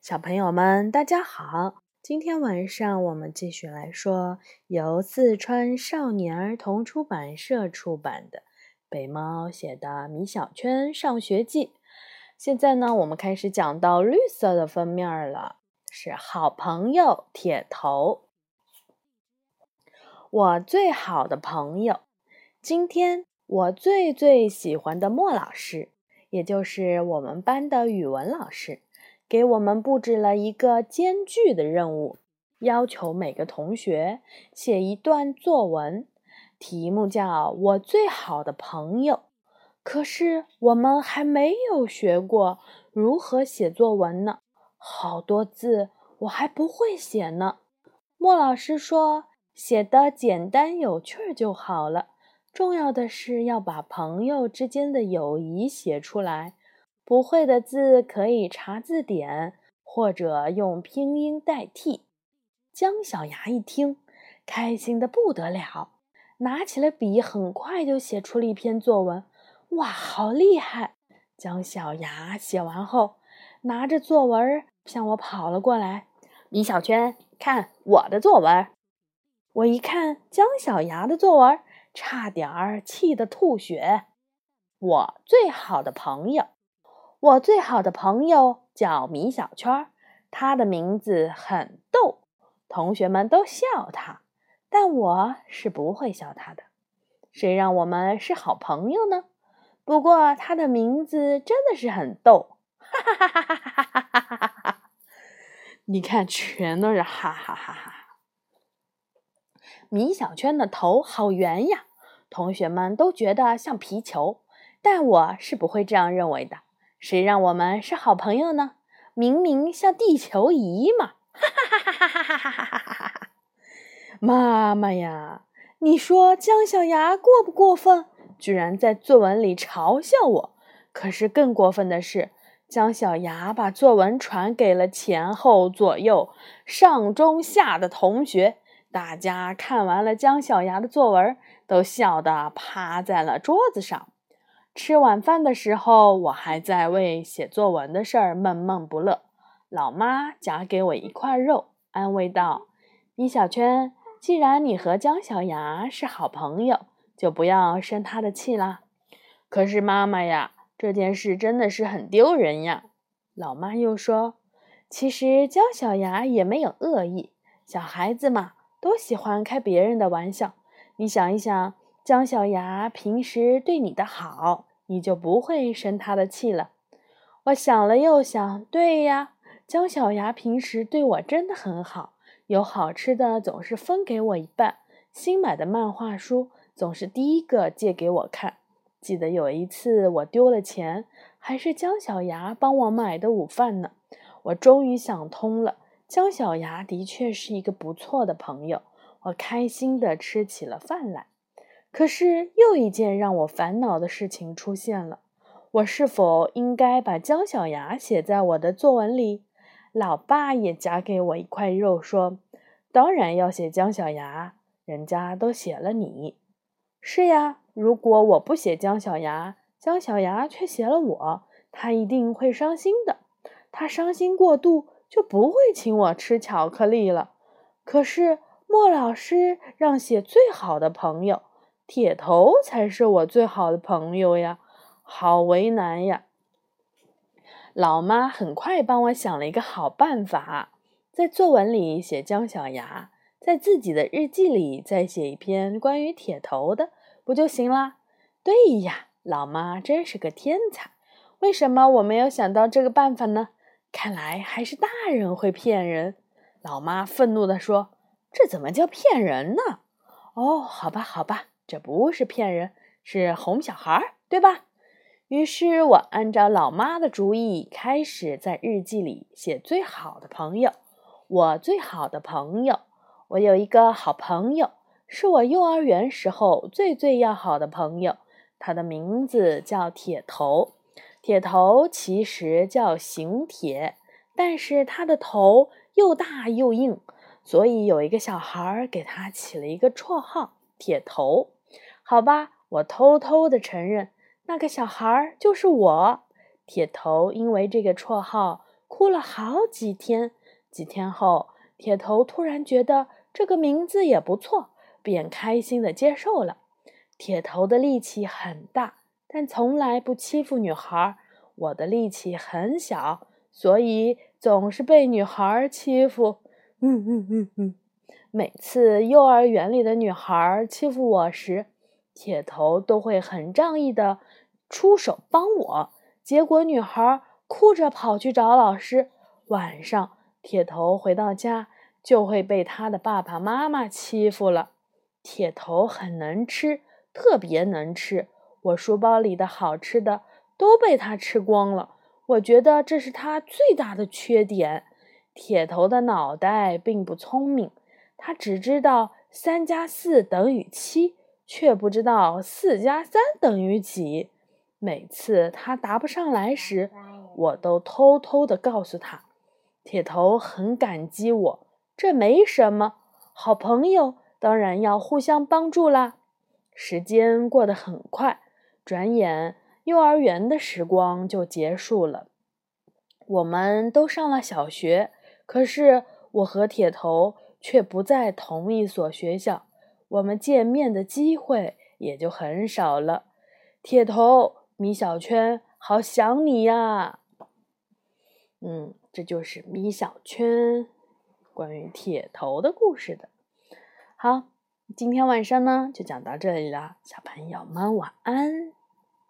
小朋友们，大家好！今天晚上我们继续来说由四川少年儿童出版社出版的北猫写的《米小圈上学记》。现在呢，我们开始讲到绿色的封面了，是好朋友铁头。我最好的朋友，今天我最最喜欢的莫老师，也就是我们班的语文老师。给我们布置了一个艰巨的任务，要求每个同学写一段作文，题目叫《我最好的朋友》。可是我们还没有学过如何写作文呢，好多字我还不会写呢。莫老师说，写的简单有趣就好了，重要的是要把朋友之间的友谊写出来。不会的字可以查字典，或者用拼音代替。姜小牙一听，开心的不得了，拿起了笔，很快就写出了一篇作文。哇，好厉害！姜小牙写完后，拿着作文向我跑了过来。米小圈，看我的作文！我一看姜小牙的作文，差点儿气得吐血。我最好的朋友。我最好的朋友叫米小圈，他的名字很逗，同学们都笑他，但我是不会笑他的。谁让我们是好朋友呢？不过他的名字真的是很逗，哈哈哈哈哈哈哈哈哈哈！你看，全都是哈哈哈哈。米小圈的头好圆呀，同学们都觉得像皮球，但我是不会这样认为的。谁让我们是好朋友呢？明明像地球仪嘛！哈哈哈哈哈哈哈哈哈哈！妈妈呀，你说姜小牙过不过分？居然在作文里嘲笑我！可是更过分的是，姜小牙把作文传给了前后左右、上中下的同学。大家看完了姜小牙的作文，都笑得趴在了桌子上。吃晚饭的时候，我还在为写作文的事儿闷闷不乐。老妈夹给我一块肉，安慰道：“米小圈，既然你和姜小牙是好朋友，就不要生他的气啦。”可是妈妈呀，这件事真的是很丢人呀。老妈又说：“其实姜小牙也没有恶意，小孩子嘛，都喜欢开别人的玩笑。你想一想，姜小牙平时对你的好。”你就不会生他的气了。我想了又想，对呀，姜小牙平时对我真的很好，有好吃的总是分给我一半，新买的漫画书总是第一个借给我看。记得有一次我丢了钱，还是姜小牙帮我买的午饭呢。我终于想通了，姜小牙的确是一个不错的朋友。我开心地吃起了饭来。可是又一件让我烦恼的事情出现了，我是否应该把姜小牙写在我的作文里？老爸也夹给我一块肉，说：“当然要写姜小牙，人家都写了你。”是呀，如果我不写姜小牙，姜小牙却写了我，他一定会伤心的。他伤心过度，就不会请我吃巧克力了。可是莫老师让写最好的朋友。铁头才是我最好的朋友呀，好为难呀！老妈很快帮我想了一个好办法，在作文里写姜小牙，在自己的日记里再写一篇关于铁头的，不就行啦？对呀，老妈真是个天才！为什么我没有想到这个办法呢？看来还是大人会骗人。老妈愤怒地说：“这怎么叫骗人呢？”哦，好吧，好吧。这不是骗人，是哄小孩儿，对吧？于是我按照老妈的主意，开始在日记里写最好的朋友。我最好的朋友，我有一个好朋友，是我幼儿园时候最最要好的朋友。他的名字叫铁头。铁头其实叫邢铁，但是他的头又大又硬，所以有一个小孩给他起了一个绰号——铁头。好吧，我偷偷的承认，那个小孩就是我。铁头因为这个绰号，哭了好几天。几天后，铁头突然觉得这个名字也不错，便开心的接受了。铁头的力气很大，但从来不欺负女孩。我的力气很小，所以总是被女孩欺负。嗯嗯嗯嗯。每次幼儿园里的女孩欺负我时，铁头都会很仗义的出手帮我。结果女孩哭着跑去找老师。晚上，铁头回到家就会被他的爸爸妈妈欺负了。铁头很能吃。特别能吃，我书包里的好吃的都被他吃光了。我觉得这是他最大的缺点。铁头的脑袋并不聪明，他只知道三加四等于七，却不知道四加三等于几。每次他答不上来时，我都偷偷的告诉他。铁头很感激我，这没什么，好朋友当然要互相帮助啦。时间过得很快，转眼幼儿园的时光就结束了。我们都上了小学，可是我和铁头却不在同一所学校，我们见面的机会也就很少了。铁头，米小圈，好想你呀！嗯，这就是米小圈关于铁头的故事的。好。今天晚上呢，就讲到这里了，小朋友们晚安。